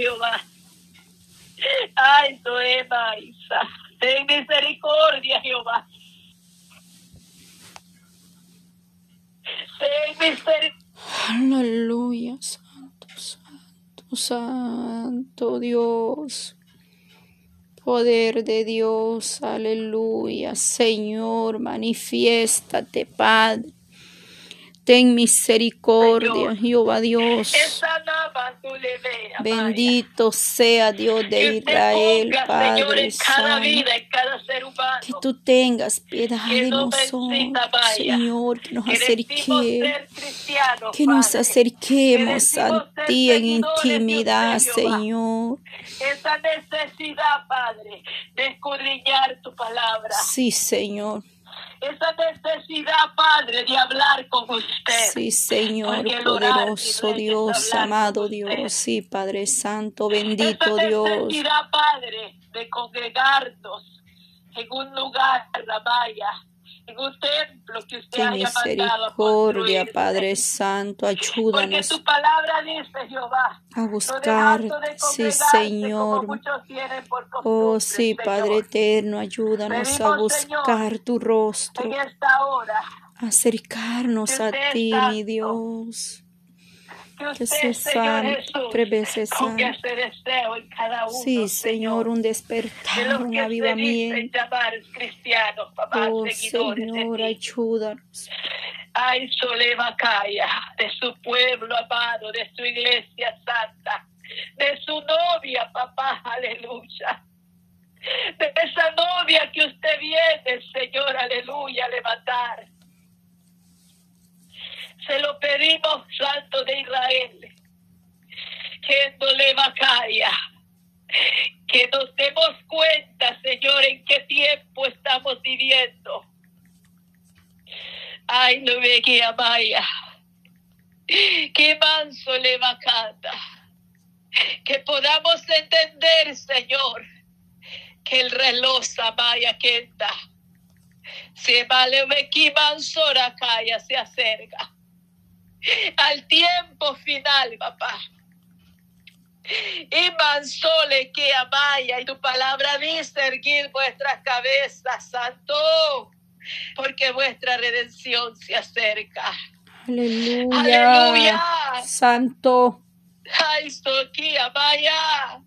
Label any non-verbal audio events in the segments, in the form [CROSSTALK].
Jehová. Ay, Zoema, Isa. Ten misericordia, Jehová. Ten misericordia. Aleluya, santo, santo, santo Dios. Poder de Dios, aleluya. Señor, manifiéstate, Padre. Ten misericordia, Jehová Dios. Esa nava tú le Bendito sea Dios de Israel, Padre Santo. Que tú tengas piedad de no nosotros. Señor, que nos acerquemos, que nos acerquemos Que a ti en intimidad. Señor. Esa necesidad, Padre, de escudriñar tu palabra. Sí, Señor. Esa necesidad, Padre, de hablar con usted. Sí, Señor, poderoso Dios, amado. Dios, sí, Padre Santo, bendito Esa Dios. necesidad, Padre, de congregarnos en un lugar, Ramaya, en un templo que usted Ten haya mandado a misericordia. Padre Santo, Porque ayúdanos tu palabra dice, Jehová, a buscar, de sí, Señor. Por Oh, sí, Padre Señor. eterno, ayúdanos a buscar tu rostro, En esta hora, acercarnos a usted ti, mi. Dios. Que cada uno, Sí, Señor, un de despertar, un avivamiento. Oh, Señor, ayúdanos. Ay, Solema Calla, de su pueblo amado, de su iglesia santa, de su novia, papá, aleluya. De esa novia que usted viene, Señor, aleluya, a levantar. Se lo pedimos, Santo que nos demos cuenta, Señor, en qué tiempo estamos viviendo. Ay, no me guía Maya. Que manso le vacata. Que podamos entender, Señor, que el reloj Samaya quenta. Se vale que mansora calla se acerca. Al tiempo final, papá. Y mansole que amaya, y tu palabra dice erguir vuestras cabezas, santo porque vuestra redención se acerca. Aleluya. Aleluya. Santo. Ay, Soquía, vaya.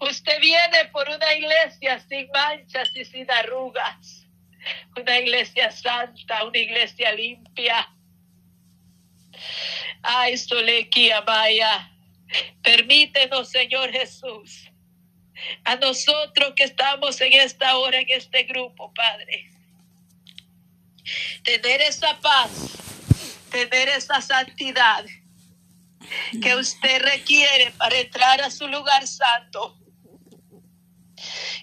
Usted viene por una iglesia sin manchas y sin arrugas. Una iglesia santa, una iglesia limpia. Ay, Solequía, vaya. Permítenos, Señor Jesús, a nosotros que estamos en esta hora, en este grupo, Padre, tener esa paz, tener esa santidad que usted requiere para entrar a su lugar santo.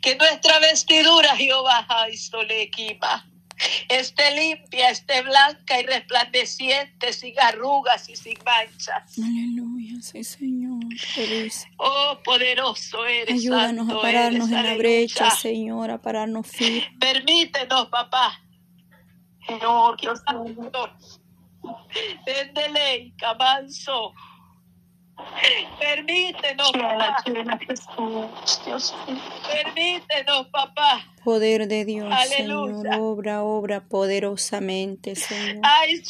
Que nuestra vestidura, Jehová, Solequima, esté limpia, esté blanca y resplandeciente, sin arrugas y sin manchas. Aleluya, sí, Señor. Oh, poderoso eres. Ayúdanos santo a pararnos en la aleluya. brecha, Señor, a pararnos firmes. Permítenos, papá. Señor, Dios santo. Téndele, camanzo. Permítenos, papá. Permítenos, papá. Poder de Dios, Aleluya. Señor. Obra, obra poderosamente, Señor. Ay,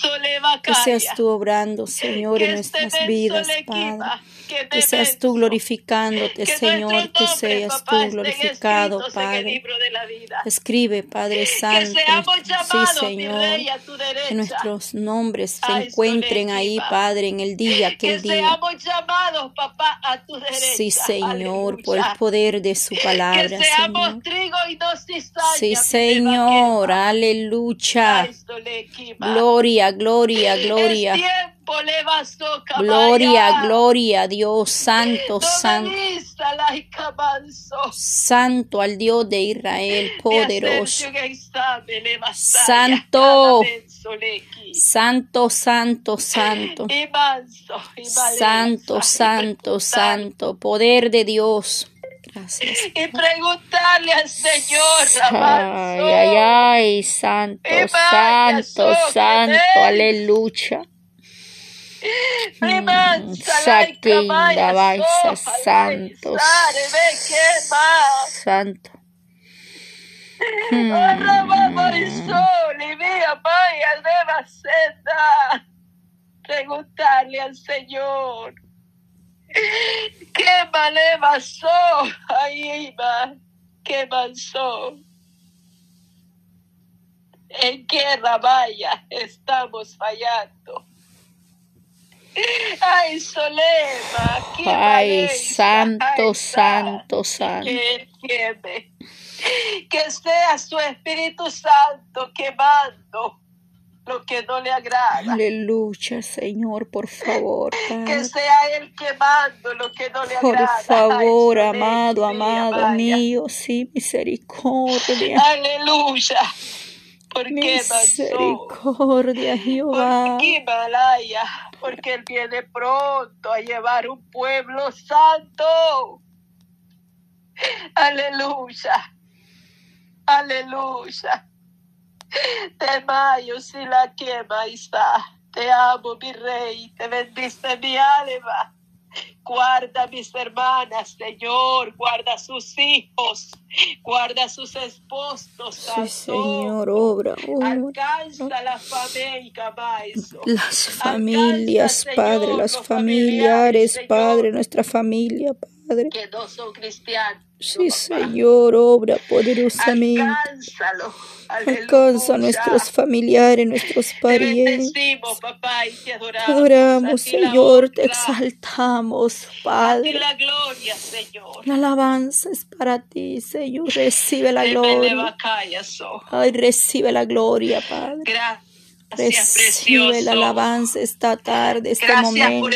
Que seas tú obrando, Señor, en este nuestras vidas, Padre. Que seas tú glorificándote, Señor, que seas tú glorificado, Padre. Escribe, Padre Santo, seamos sí, Señor, rey, a tu derecha. que nuestros nombres se encuentren ahí. Padre, en el día, que aquel día. seamos llamados, papá, a tu derecha. Sí, Señor, por el poder de su palabra, que seamos Señor. trigo y no. Sí, Señor, aleluya. Gloria, gloria, gloria. Gloria, gloria, Dios santo, santo, santo al Dios de Israel, De poderoso. Santo. Santo, santo, santo. Santo, santo, santo, poder de Dios. Gracias. [LAUGHS] Y preguntarle al Señor, Ay, ay, ay, santo, santo, santo, aleluya. la baisa, santo, santo. Preguntarle al Señor. ¿Qué mal pasó? Ay, Iba, ¿qué pasó? ¿En qué vaya estamos fallando? Ay, Solema, Ay, santo, santo, santo. Que, que sea su Espíritu Santo quemando lo que no le agrada. Aleluya, Señor, por favor. [LAUGHS] Que sea Él quemando lo que no le agrada. Por favor, amado, amado mío, sí, misericordia. Aleluya. Porque misericordia, Jehová. Himalaya, porque Él viene pronto a llevar un pueblo santo. Aleluya. Aleluya. Te mayo si la quema está. Te amo, mi rey. Te bendice mi alma. Guarda mis hermanas, Señor. Guarda sus hijos. Guarda sus esposos. Sí, Señor, obra, Alcanza la familia, maestro. Las familias, Padre, las familiares, Padre, nuestra familia, Padre. Que no son cristianos. Sí, Señor, obra poderosamente. Alcánzalo. Alcanza a nuestros familiares, nuestros parientes. Te papá, y te adoramos. Adoramos, Señor, te exaltamos, Padre. la gloria, Señor. La alabanza es para ti, Señor. Recibe la gloria. Ay, recibe la gloria, Padre. Gracias, Recibe la alabanza esta tarde, este momento.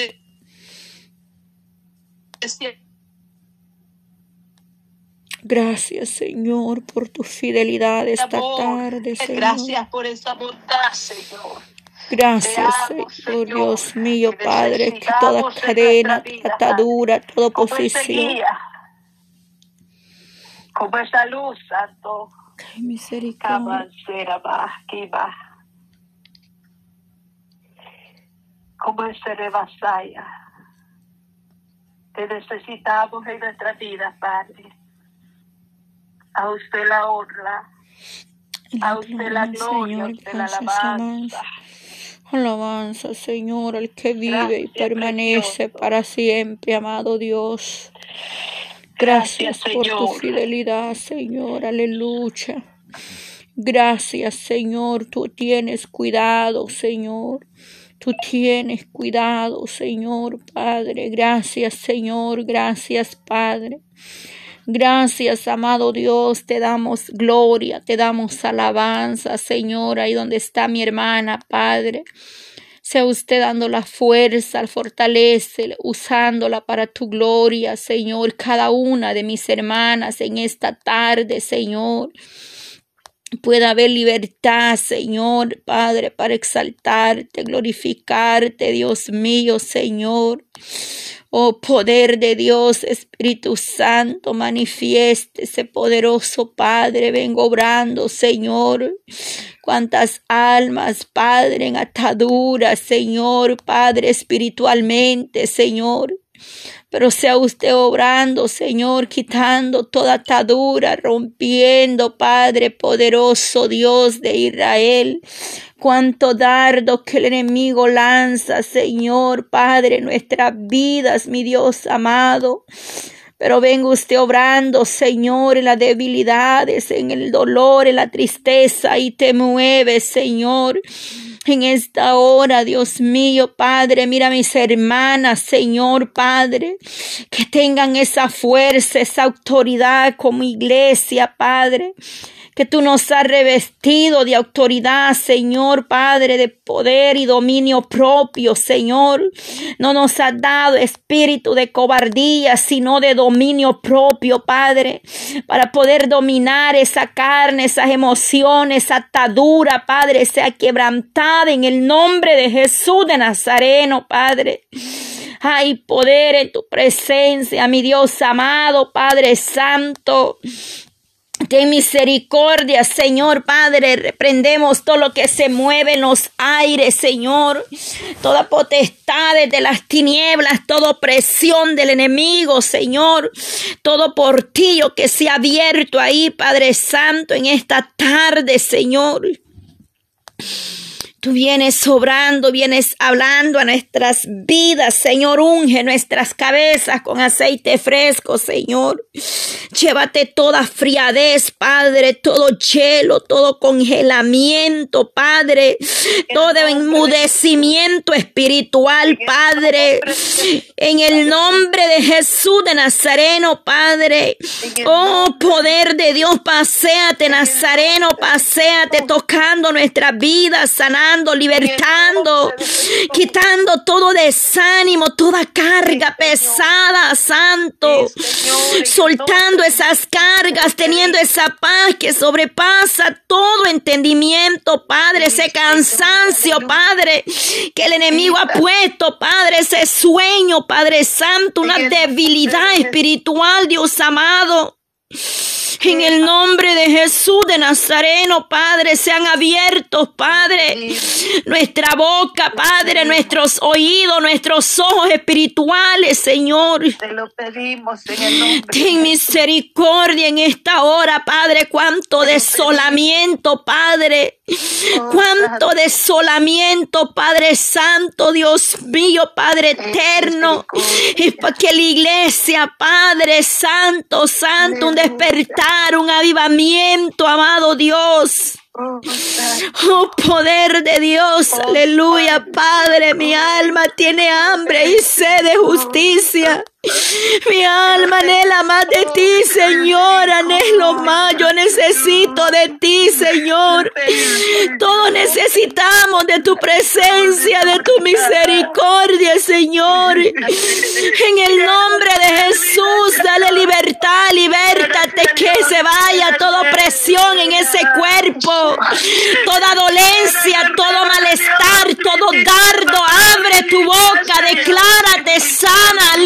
Gracias, Señor, por tu fidelidad esta tarde, Señor. Gracias por esa bondad, Señor. Gracias, Señor, Dios mío, Padre, que toda cadena, toda atadura, toda oposición. Como esa luz, Santo. Qué misericordia. Como ese rebasaya. Te necesitamos en nuestra vida, Padre. A usted la honra. A usted la gloria, a usted la alabanza. Alabanza, Señor, el que vive y permanece para siempre, amado Dios. Gracias, por tu fidelidad, Señor. Aleluya. Gracias, Señor. Tú tienes cuidado, Señor. Tú tienes cuidado, Señor Padre. Gracias, Señor. Gracias, Padre. Gracias, amado Dios, te damos gloria, te damos alabanza, Señor, ahí donde está mi hermana, Padre. Sea usted dando la fuerza, fortalece, usándola para tu gloria, Señor, cada una de mis hermanas en esta tarde, Señor. Pueda haber libertad, Señor, Padre, para exaltarte, glorificarte, Dios mío, Señor. Oh poder de Dios, Espíritu Santo, manifieste ese poderoso Padre, vengo obrando, Señor. Cuántas almas, Padre, en ataduras, Señor, Padre, espiritualmente, Señor. Pero sea usted obrando, Señor, quitando toda atadura, rompiendo, Padre poderoso, Dios de Israel. Cuánto dardo que el enemigo lanza, Señor, Padre, nuestras vidas, mi Dios amado. Pero venga usted obrando, Señor, en las debilidades, en el dolor, en la tristeza y te mueve, Señor en esta hora, Dios mío, Padre. Mira mis hermanas, Señor, Padre, que tengan esa fuerza, esa autoridad como iglesia, Padre que tú nos has revestido de autoridad, Señor Padre, de poder y dominio propio, Señor. No nos has dado espíritu de cobardía, sino de dominio propio, Padre, para poder dominar esa carne, esas emociones, esa atadura, Padre, sea quebrantada en el nombre de Jesús de Nazareno, Padre. Hay poder en tu presencia, mi Dios amado, Padre Santo. Ten misericordia, Señor Padre. Reprendemos todo lo que se mueve en los aires, Señor. Toda potestad de las tinieblas, toda opresión del enemigo, Señor. Todo portillo que se ha abierto ahí, Padre Santo, en esta tarde, Señor. Tú vienes sobrando, vienes hablando a nuestras vidas, Señor. Unge nuestras cabezas con aceite fresco, Señor. Llévate toda friadez, Padre, todo hielo, todo congelamiento, Padre, todo enmudecimiento espiritual, Padre. En el nombre de Jesús de Nazareno, Padre. Oh, poder de Dios, paséate, Nazareno, paséate, tocando nuestras vidas, sanando libertando, quitando todo desánimo, toda carga pesada, Santo, soltando esas cargas, teniendo esa paz que sobrepasa todo entendimiento, Padre, ese cansancio, Padre, que el enemigo ha puesto, Padre, ese sueño, Padre Santo, una debilidad espiritual, Dios amado. En el nombre de Jesús de Nazareno, Padre, sean abiertos, Padre, nuestra boca, Padre, nuestros oídos, nuestros ojos espirituales, Señor. Te lo pedimos en el nombre. Ten misericordia en esta hora, Padre. Cuánto desolamiento, Padre. Oh, Cuánto desolamiento, Padre Santo, Dios mío, Padre eterno. Es para que la iglesia, Padre Santo, Santo, un despertar, un avivamiento, amado Dios. Oh, Oh, poder de Dios, aleluya, Padre, mi alma tiene hambre y sed de justicia. Mi alma anhela más de ti, Señor, anhelo más, yo necesito de ti, Señor. Todos necesitamos de tu presencia, de tu misericordia, Señor. En el nombre de Jesús, dale libertad, libértate, que se vaya toda opresión en ese cuerpo, toda dolencia, todo malestar, todo dardo, abre tu boca, declárate sana,